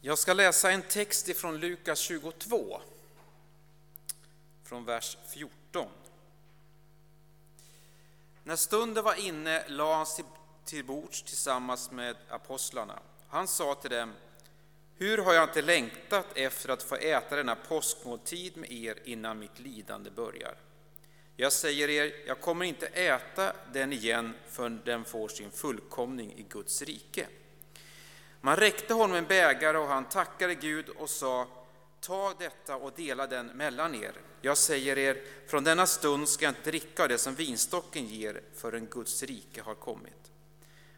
Jag ska läsa en text ifrån Lukas 22, från vers 14. När stunden var inne lade han sig till bords tillsammans med apostlarna. Han sa till dem, hur har jag inte längtat efter att få äta denna påskmåltid med er innan mitt lidande börjar? Jag säger er, jag kommer inte äta den igen förrän den får sin fullkomning i Guds rike. Man räckte honom en bägare och han tackade Gud och sa, ta detta och dela den mellan er. Jag säger er, från denna stund ska jag inte dricka av det som vinstocken ger förrän Guds rike har kommit.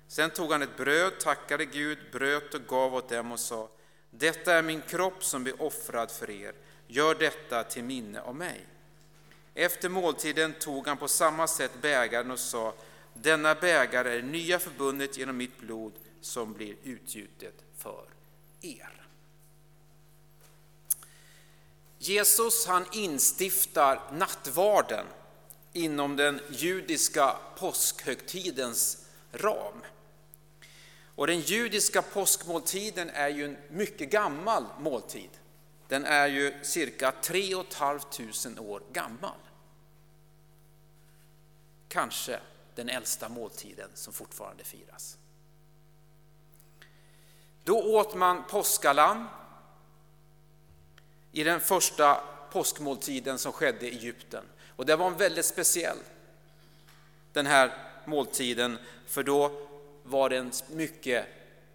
Sen tog han ett bröd, tackade Gud, bröt och gav åt dem och sa, detta är min kropp som blir offrad för er, gör detta till minne av mig. Efter måltiden tog han på samma sätt bägaren och sa, denna bägare är nya förbundet genom mitt blod som blir utgjutet för er. Jesus han instiftar nattvarden inom den judiska påskhögtidens ram. Och den judiska påskmåltiden är ju en mycket gammal måltid. Den är ju cirka 3 500 år gammal. Kanske den äldsta måltiden som fortfarande firas. Då åt man påskalamm i den första påskmåltiden som skedde i Egypten. Och det var en väldigt speciell, den här måltiden, för då var det en mycket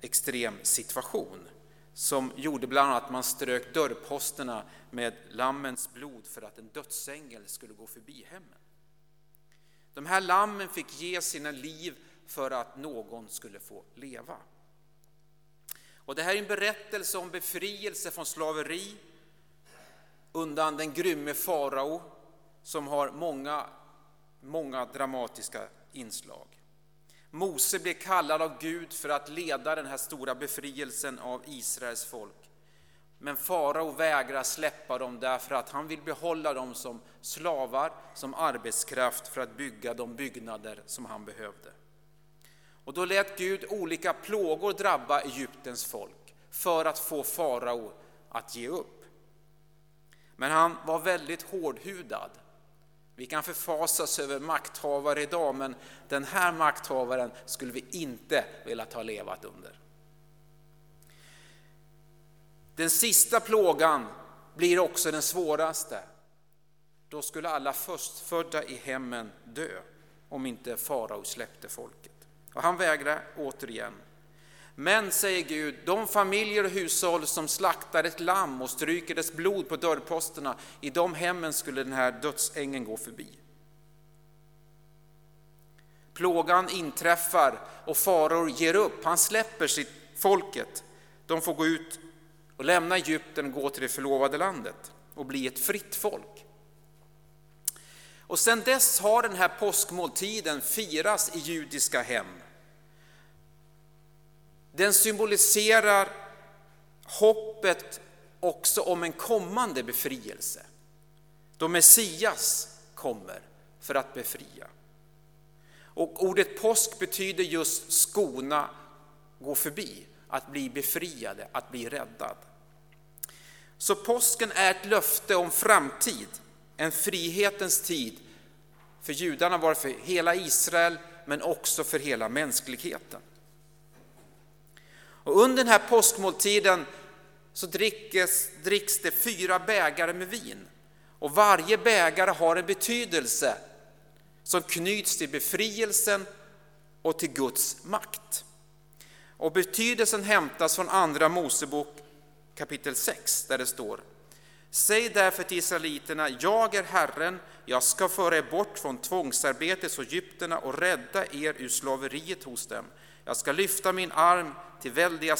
extrem situation som gjorde bland annat att man strök dörrposterna med lammens blod för att en dödsängel skulle gå förbi hemmen. De här lammen fick ge sina liv för att någon skulle få leva. Och det här är en berättelse om befrielse från slaveri undan den grymme farao som har många, många dramatiska inslag. Mose blev kallad av Gud för att leda den här stora befrielsen av Israels folk. Men farao vägrar släppa dem därför att han vill behålla dem som slavar, som arbetskraft för att bygga de byggnader som han behövde. Och då lät Gud olika plågor drabba Egyptens folk för att få farao att ge upp. Men han var väldigt hårdhudad. Vi kan förfasas över makthavare idag, men den här makthavaren skulle vi inte velat ha levat under. Den sista plågan blir också den svåraste. Då skulle alla förstfödda i hemmen dö om inte farao släppte folket. Och han vägrar återigen. Men, säger Gud, de familjer och hushåll som slaktar ett lamm och stryker dess blod på dörrposterna, i de hemmen skulle den här dödsängeln gå förbi. Plågan inträffar och faror ger upp. Han släpper sitt folket. De får gå ut och lämna Egypten och gå till det förlovade landet och bli ett fritt folk. Och sedan dess har den här påskmåltiden firats i judiska hem. Den symboliserar hoppet också om en kommande befrielse. Då Messias kommer för att befria. Och ordet påsk betyder just skona, gå förbi, att bli befriade, att bli räddad. Så påsken är ett löfte om framtid, en frihetens tid. För judarna var för hela Israel, men också för hela mänskligheten. Och under den här påskmåltiden så drickes, dricks det fyra bägare med vin. Och varje bägare har en betydelse som knyts till befrielsen och till Guds makt. Och betydelsen hämtas från Andra Mosebok kapitel 6 där det står Säg därför till israeliterna, jag är Herren, jag ska föra er bort från tvångsarbetet hos egyptierna och rädda er ur slaveriet hos dem. Jag ska lyfta min arm till väldiga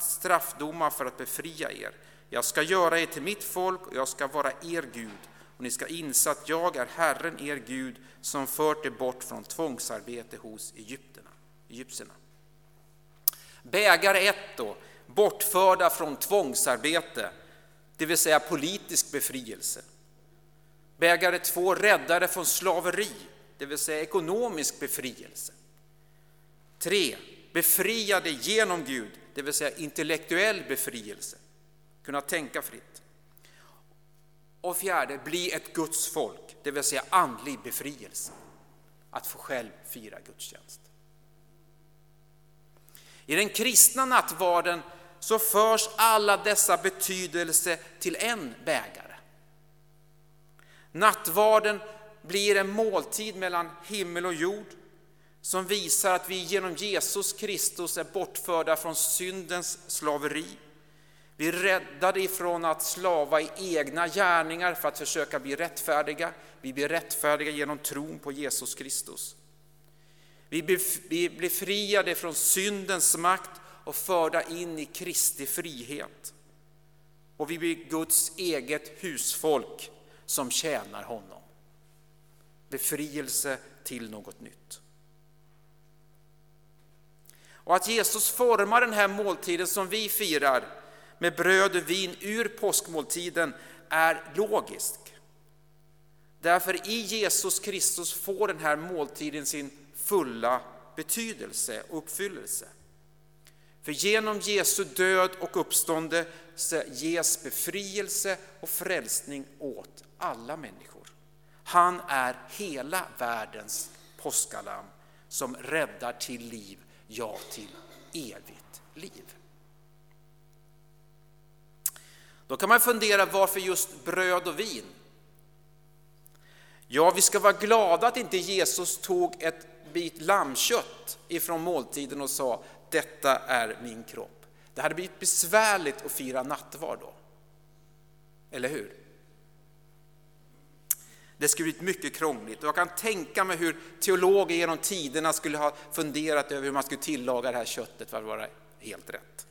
straffdomar för att befria er. Jag ska göra er till mitt folk och jag ska vara er Gud. Och ni ska inse att jag är Herren, er Gud, som fört er bort från tvångsarbete hos Egypterna, egyptierna. Bägare 1 då, bortförda från tvångsarbete, det vill säga politisk befrielse. Bägare 2, räddade från slaveri, det vill säga ekonomisk befrielse. 3. Befriade genom Gud, det vill säga intellektuell befrielse, kunna tänka fritt. Och fjärde, bli ett Guds folk, det vill säga andlig befrielse, att få själv fira gudstjänst. I den kristna nattvarden så förs alla dessa betydelser till en bägare. Nattvarden blir en måltid mellan himmel och jord som visar att vi genom Jesus Kristus är bortförda från syndens slaveri. Vi är räddade ifrån att slava i egna gärningar för att försöka bli rättfärdiga. Vi blir rättfärdiga genom tron på Jesus Kristus. Vi blir befriade från syndens makt och förda in i Kristi frihet. Och vi blir Guds eget husfolk som tjänar honom. Befrielse till något nytt. Och att Jesus formar den här måltiden som vi firar med bröd och vin ur påskmåltiden är logiskt. Därför i Jesus Kristus får den här måltiden sin fulla betydelse och uppfyllelse. För genom Jesu död och uppståndelse ges befrielse och frälsning åt alla människor. Han är hela världens påskalamm som räddar till liv, ja till evigt liv. Då kan man fundera varför just bröd och vin? Ja, vi ska vara glada att inte Jesus tog ett bit lammkött ifrån måltiden och sa detta är min kropp. Det hade blivit besvärligt att fira nattvard då. Eller hur? Det skulle blivit mycket krångligt och jag kan tänka mig hur teologer genom tiderna skulle ha funderat över hur man skulle tillaga det här köttet för att vara helt rätt.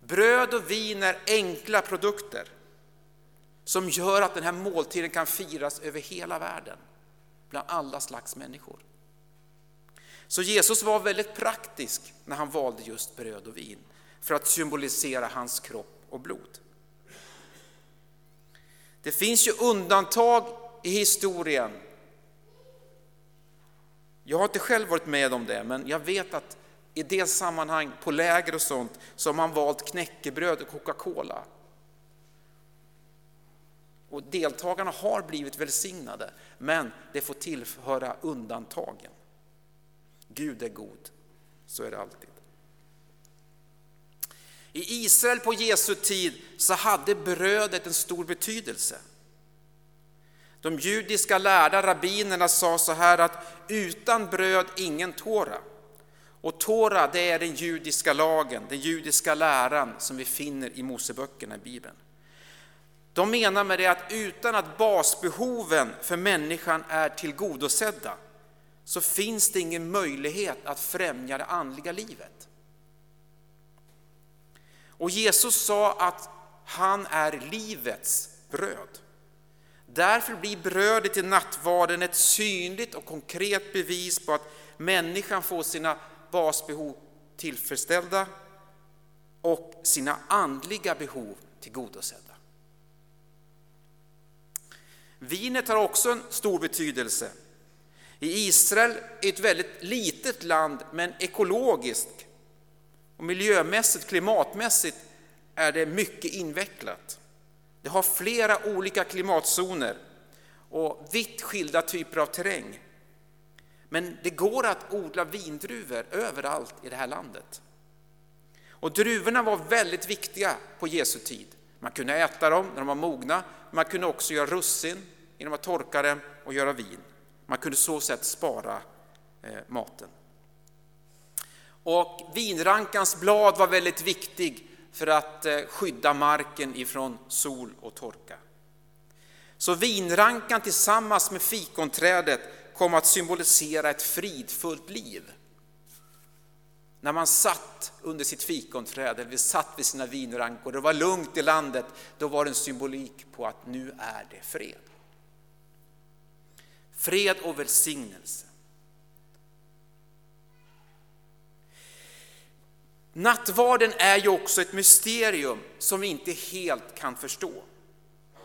Bröd och vin är enkla produkter som gör att den här måltiden kan firas över hela världen, bland alla slags människor. Så Jesus var väldigt praktisk när han valde just bröd och vin för att symbolisera hans kropp och blod. Det finns ju undantag i historien. Jag har inte själv varit med om det, men jag vet att i det sammanhang, på läger och sånt, så har man valt knäckebröd och Coca-Cola. Och deltagarna har blivit välsignade, men det får tillhöra undantagen. Gud är god, så är det alltid. I Israel på Jesu tid så hade brödet en stor betydelse. De judiska lärda rabbinerna sa så här att utan bröd ingen Tora. Och Tora det är den judiska lagen, den judiska läran som vi finner i Moseböckerna i Bibeln. De menar med det att utan att basbehoven för människan är tillgodosedda så finns det ingen möjlighet att främja det andliga livet. Och Jesus sa att han är livets bröd. Därför blir brödet i nattvarden ett synligt och konkret bevis på att människan får sina basbehov tillfredsställda och sina andliga behov tillgodosedda. Vinet har också en stor betydelse. I Israel är ett väldigt litet land, men ekologiskt och miljömässigt, klimatmässigt är det mycket invecklat. Det har flera olika klimatzoner och vitt skilda typer av terräng. Men det går att odla vindruvor överallt i det här landet. Och druvorna var väldigt viktiga på Jesu tid. Man kunde äta dem när de var mogna, man kunde också göra russin genom att torka dem och göra vin. Man kunde så sätt spara eh, maten. Och vinrankans blad var väldigt viktig för att eh, skydda marken ifrån sol och torka. Så vinrankan tillsammans med fikonträdet kom att symbolisera ett fridfullt liv. När man satt under sitt fikonträd, eller satt vid sina vinrankor, det var lugnt i landet, då var det en symbolik på att nu är det fred. Fred och välsignelse. Nattvarden är ju också ett mysterium som vi inte helt kan förstå.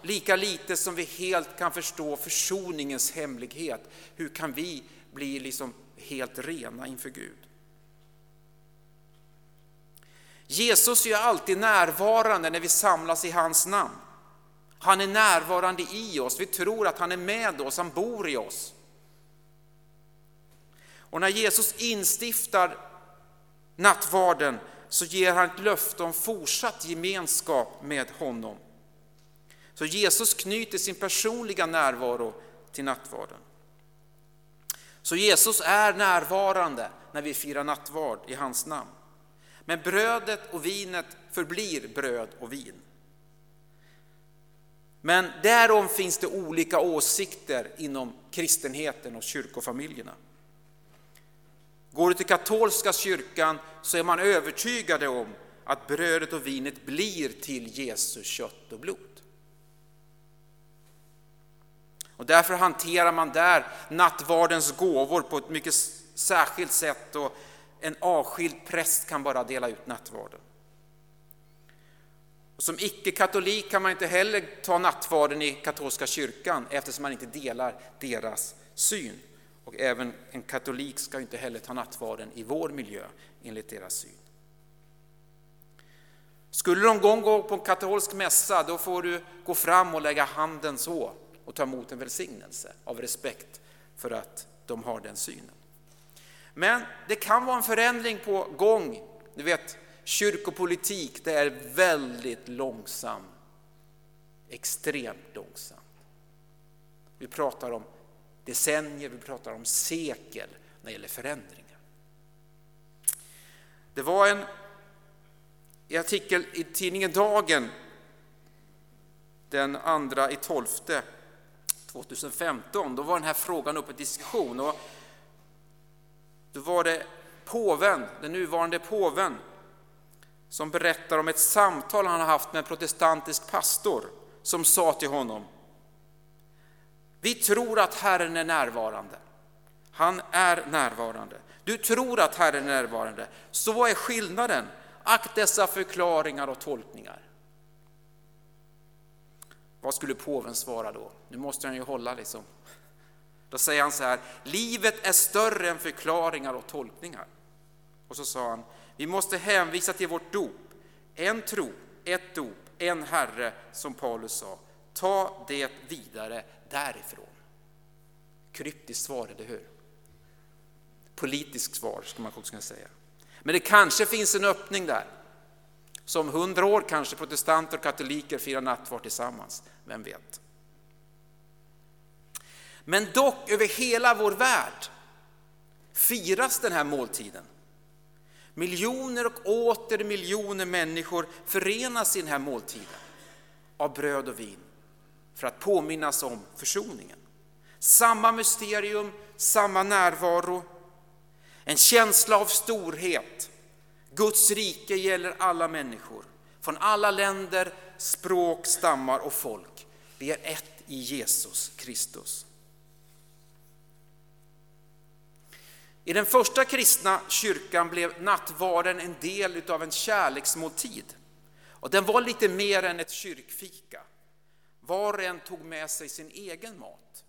Lika lite som vi helt kan förstå försoningens hemlighet. Hur kan vi bli liksom helt rena inför Gud? Jesus är alltid närvarande när vi samlas i hans namn. Han är närvarande i oss, vi tror att han är med oss, han bor i oss. Och när Jesus instiftar nattvarden så ger han ett löfte om fortsatt gemenskap med honom. Så Jesus knyter sin personliga närvaro till nattvarden. Så Jesus är närvarande när vi firar nattvard i hans namn. Men brödet och vinet förblir bröd och vin. Men därom finns det olika åsikter inom kristenheten och kyrkofamiljerna. Går du till katolska kyrkan så är man övertygade om att brödet och vinet blir till Jesu kött och blod. Och därför hanterar man där nattvardens gåvor på ett mycket särskilt sätt och en avskild präst kan bara dela ut nattvarden. Och som icke-katolik kan man inte heller ta nattvarden i katolska kyrkan eftersom man inte delar deras syn. Och även en katolik ska inte heller ta nattvarden i vår miljö enligt deras syn. Skulle de gång gå på en katolsk mässa, då får du gå fram och lägga handen så och ta emot en välsignelse av respekt för att de har den synen. Men det kan vara en förändring på gång. Du vet, kyrkopolitik, det är väldigt långsam. Extremt långsamt. Vi pratar om decennier, vi pratar om sekel när det gäller förändringar. Det var en artikel i tidningen Dagen den 2 i tolfte 2015. Då var den här frågan uppe i diskussion. Och då var det påven, den nuvarande påven, som berättar om ett samtal han har haft med en protestantisk pastor som sa till honom vi tror att Herren är närvarande. Han är närvarande. Du tror att Herren är närvarande. Så vad är skillnaden? Akt dessa förklaringar och tolkningar. Vad skulle påven svara då? Nu måste han ju hålla liksom. Då säger han så här, livet är större än förklaringar och tolkningar. Och så sa han, vi måste hänvisa till vårt dop. En tro, ett dop, en Herre, som Paulus sa. Ta det vidare därifrån. Kryptiskt svar, eller hur? Politiskt svar, skulle man också kunna säga. Men det kanske finns en öppning där. Som hundra år kanske protestanter och katoliker firar nattvard tillsammans, vem vet? Men dock över hela vår värld firas den här måltiden. Miljoner och åter miljoner människor förenas i den här måltiden av bröd och vin för att påminnas om försoningen. Samma mysterium, samma närvaro, en känsla av storhet. Guds rike gäller alla människor, från alla länder, språk, stammar och folk. Vi är ett i Jesus Kristus. I den första kristna kyrkan blev nattvarden en del av en kärleksmåltid. Och den var lite mer än ett kyrkfika. Var och en tog med sig sin egen mat.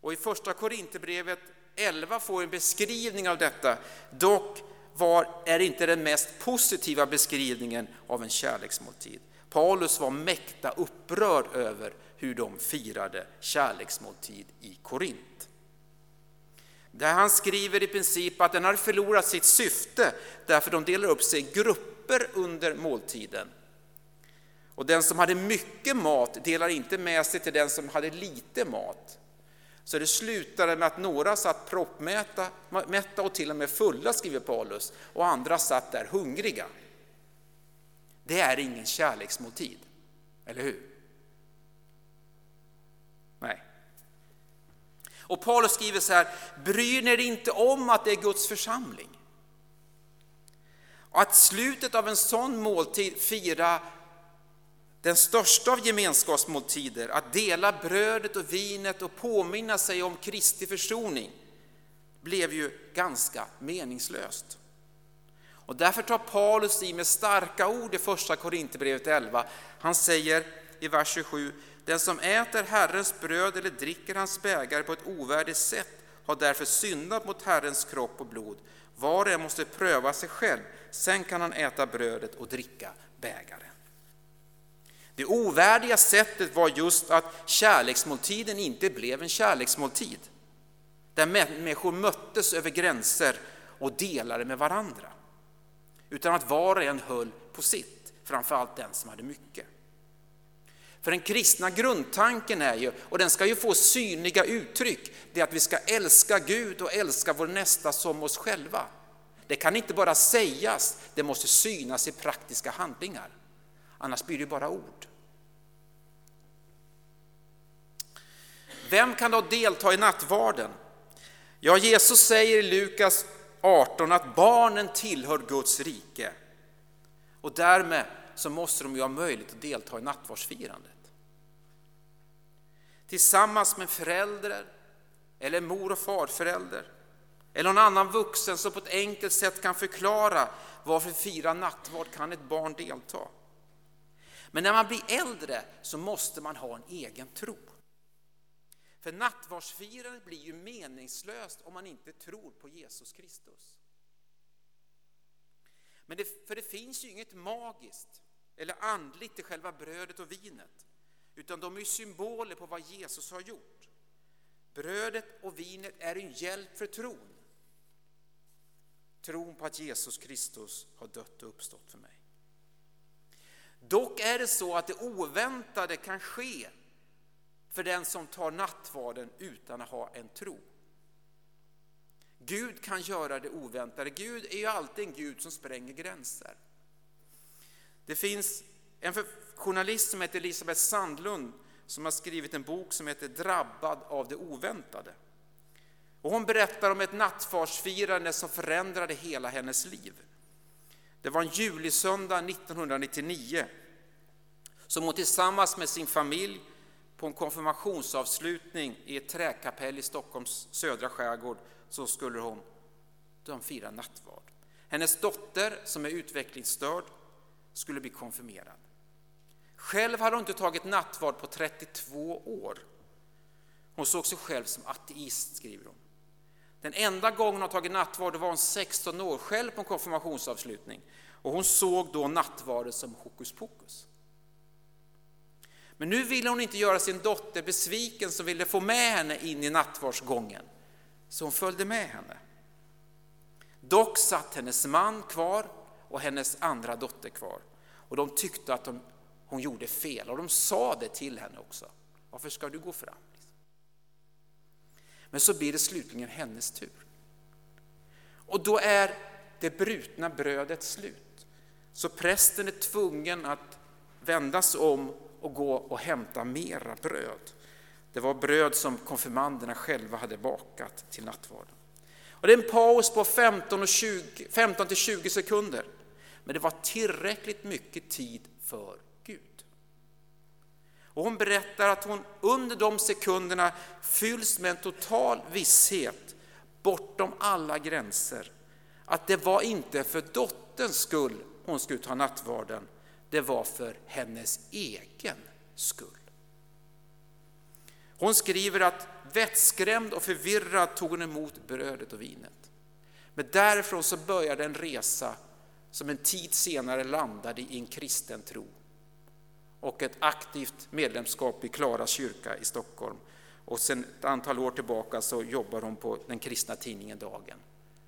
Och i första Korinthierbrevet 11 får en beskrivning av detta. Dock var, är inte den mest positiva beskrivningen av en kärleksmåltid. Paulus var mäkta upprörd över hur de firade kärleksmåltid i Korint. Där han skriver i princip att den har förlorat sitt syfte därför de delar upp sig i grupper under måltiden. Och den som hade mycket mat delar inte med sig till den som hade lite mat. Så det slutade med att några satt proppmätta och till och med fulla, skriver Paulus, och andra satt där hungriga. Det är ingen kärleksmåltid, eller hur? Nej. Och Paulus skriver så här, bryr ni er inte om att det är Guds församling? Och att slutet av en sån måltid fira den största av gemenskapsmåltider, att dela brödet och vinet och påminna sig om Kristi försoning, blev ju ganska meningslöst. Och därför tar Paulus i med starka ord i första Korinthierbrevet 11. Han säger i vers 27, den som äter Herrens bröd eller dricker hans bägare på ett ovärdigt sätt har därför syndat mot Herrens kropp och blod. Var och en måste pröva sig själv, sen kan han äta brödet och dricka bägaren. Det ovärdiga sättet var just att kärleksmåltiden inte blev en kärleksmåltid, där människor möttes över gränser och delade med varandra, utan att var och en höll på sitt, framförallt den som hade mycket. För den kristna grundtanken är ju, och den ska ju få synliga uttryck, det är att vi ska älska Gud och älska vår nästa som oss själva. Det kan inte bara sägas, det måste synas i praktiska handlingar. Annars blir det bara ord. Vem kan då delta i nattvarden? Ja, Jesus säger i Lukas 18 att barnen tillhör Guds rike. Och därmed så måste de ju ha möjlighet att delta i nattvardsfirandet. Tillsammans med föräldrar eller mor och farförälder eller någon annan vuxen som på ett enkelt sätt kan förklara varför fira nattvard kan ett barn delta. Men när man blir äldre så måste man ha en egen tro. För nattvardsfirandet blir ju meningslöst om man inte tror på Jesus Kristus. Men det, för det finns ju inget magiskt eller andligt i själva brödet och vinet, utan de är symboler på vad Jesus har gjort. Brödet och vinet är en hjälp för tron. Tron på att Jesus Kristus har dött och uppstått för mig. Dock är det så att det oväntade kan ske för den som tar nattvarden utan att ha en tro. Gud kan göra det oväntade. Gud är ju alltid en Gud som spränger gränser. Det finns en journalist som heter Elisabeth Sandlund som har skrivit en bok som heter Drabbad av det oväntade. Och hon berättar om ett nattvardsfirande som förändrade hela hennes liv. Det var en julisöndag 1999 som hon tillsammans med sin familj på en konfirmationsavslutning i ett träkapell i Stockholms södra skärgård så skulle hon de fira nattvard. Hennes dotter, som är utvecklingsstörd, skulle bli konfirmerad. Själv hade hon inte tagit nattvard på 32 år. Hon såg sig själv som ateist, skriver hon. Den enda gången hon tagit nattvard var hon 16 år, själv på en konfirmationsavslutning. Och hon såg då nattvarden som hokus pokus. Men nu ville hon inte göra sin dotter besviken som ville få med henne in i nattvardsgången. Så hon följde med henne. Dock satt hennes man kvar och hennes andra dotter kvar. Och de tyckte att de, hon gjorde fel och de sa det till henne också. Varför ska du gå fram? Liksom? Men så blir det slutligen hennes tur. Och då är det brutna brödet slut. Så prästen är tvungen att vända sig om och gå och hämta mera bröd. Det var bröd som konfirmanderna själva hade bakat till nattvarden. Och det är en paus på 15, 20, sekunder. Men det var tillräckligt mycket tid för Gud. Och hon berättar att hon under de sekunderna fylls med en total visshet bortom alla gränser. Att det var inte för dotterns skull hon skulle ta nattvarden, det var för hennes egen skull. Hon skriver att vettskrämd och förvirrad tog hon emot brödet och vinet. Men därifrån så började en resa som en tid senare landade i en kristen tro och ett aktivt medlemskap i Klara kyrka i Stockholm. Och sedan ett antal år tillbaka så jobbar hon på den kristna tidningen Dagen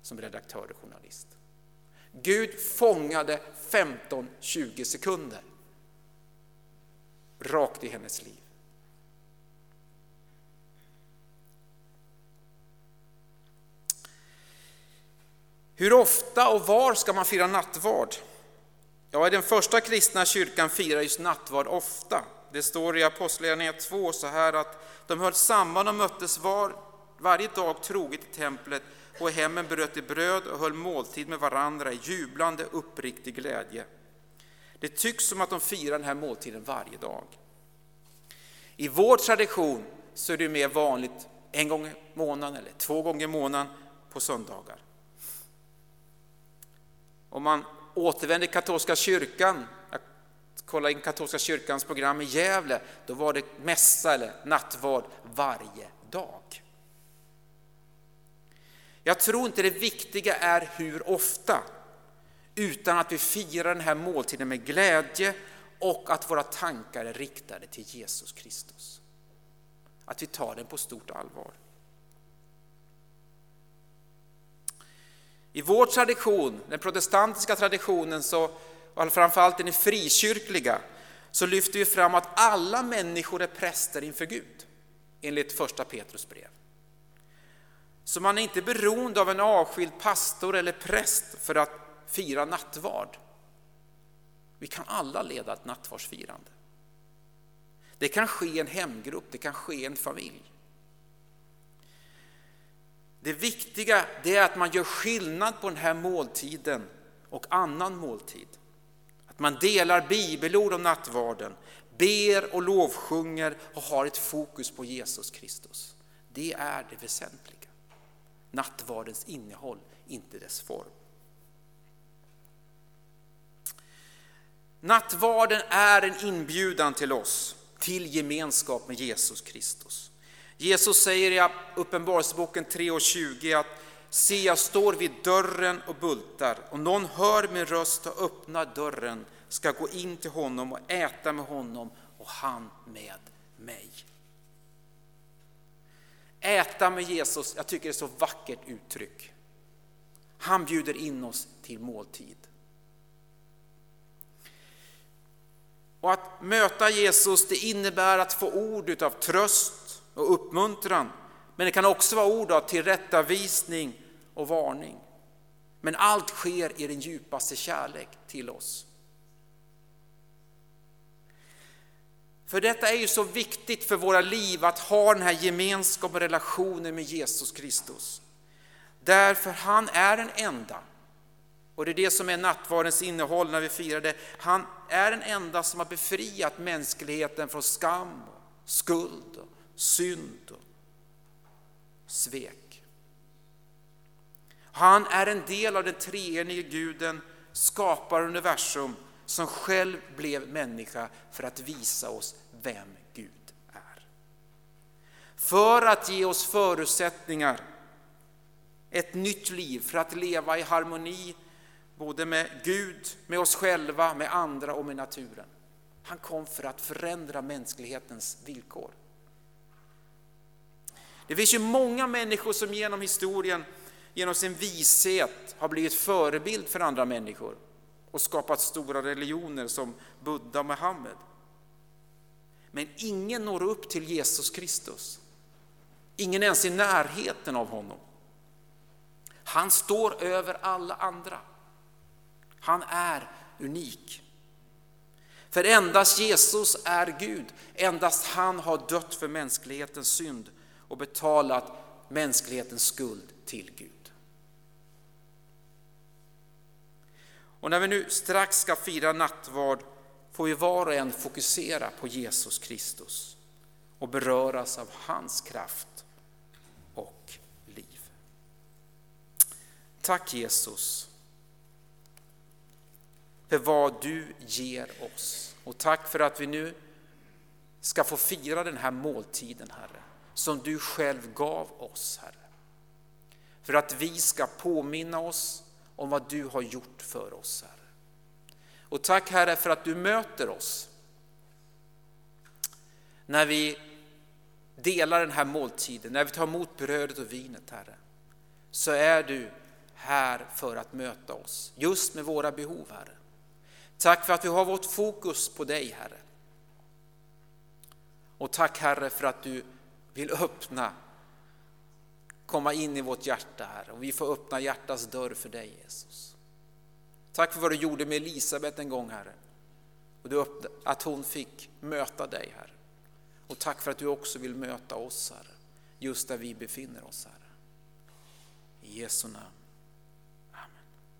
som redaktör och journalist. Gud fångade 15-20 sekunder rakt i hennes liv. Hur ofta och var ska man fira nattvard? Ja, i den första kristna kyrkan firar just nattvard ofta. Det står i Apostlagärningarna 2 så här att de höll samman och möttes var, varje dag troget i templet och i hemmen bröt de bröd och höll måltid med varandra i jublande uppriktig glädje. Det tycks som att de firar den här måltiden varje dag. I vår tradition så är det mer vanligt en gång i månaden eller två gånger i månaden på söndagar. Om man återvänder till katolska kyrkan, jag kollade in katolska kyrkans program i Gävle, då var det mässa eller nattvard varje dag. Jag tror inte det viktiga är hur ofta, utan att vi firar den här måltiden med glädje och att våra tankar är riktade till Jesus Kristus. Att vi tar den på stort allvar. I vår tradition, den protestantiska traditionen, så, och framförallt den frikyrkliga, så lyfter vi fram att alla människor är präster inför Gud, enligt första Petrus brev. Så man är inte beroende av en avskild pastor eller präst för att fira nattvard. Vi kan alla leda ett nattvardsfirande. Det kan ske i en hemgrupp, det kan ske i en familj. Det viktiga det är att man gör skillnad på den här måltiden och annan måltid. Att man delar bibelord om nattvarden, ber och lovsjunger och har ett fokus på Jesus Kristus. Det är det väsentliga. Nattvardens innehåll, inte dess form. Nattvarden är en inbjudan till oss till gemenskap med Jesus Kristus. Jesus säger i Uppenbarelseboken 3.20 att Se, jag står vid dörren och bultar. Om någon hör min röst och öppnar dörren ska gå in till honom och äta med honom och han med mig. Äta med Jesus, jag tycker det är så vackert uttryck. Han bjuder in oss till måltid. Och att möta Jesus det innebär att få ord av tröst och uppmuntran. Men det kan också vara ord av tillrättavisning och varning. Men allt sker i den djupaste kärlek till oss. För detta är ju så viktigt för våra liv att ha den här gemenskapen och relationen med Jesus Kristus. Därför han är den enda och det är det som är nattvardens innehåll när vi firar det. Han är den enda som har befriat mänskligheten från skam, skuld, synd och svek. Han är en del av den treenige guden, skapar universum, som själv blev människa för att visa oss vem Gud är. För att ge oss förutsättningar, ett nytt liv, för att leva i harmoni både med Gud, med oss själva, med andra och med naturen. Han kom för att förändra mänsklighetens villkor. Det finns ju många människor som genom historien, genom sin vishet, har blivit förebild för andra människor och skapat stora religioner som Buddha och Muhammed. Men ingen når upp till Jesus Kristus. Ingen ens i närheten av honom. Han står över alla andra. Han är unik. För endast Jesus är Gud, endast han har dött för mänsklighetens synd och betalat mänsklighetens skuld till Gud. Och när vi nu strax ska fira nattvard får vi var och en fokusera på Jesus Kristus och beröras av hans kraft och liv. Tack Jesus för vad du ger oss. Och tack för att vi nu ska få fira den här måltiden, Herre, som du själv gav oss, Herre. För att vi ska påminna oss om vad du har gjort för oss, Herre. Och tack Herre för att du möter oss när vi delar den här måltiden, när vi tar emot brödet och vinet, Herre, så är du här för att möta oss, just med våra behov, Herre. Tack för att vi har vårt fokus på dig, Herre. Och tack Herre för att du vill öppna, komma in i vårt hjärta, här Och vi får öppna hjärtats dörr för dig, Jesus. Tack för vad du gjorde med Elisabet en gång, Herre. Och du att hon fick möta dig, Herre. Och tack för att du också vill möta oss, Herre, just där vi befinner oss, Herre. I Jesu namn.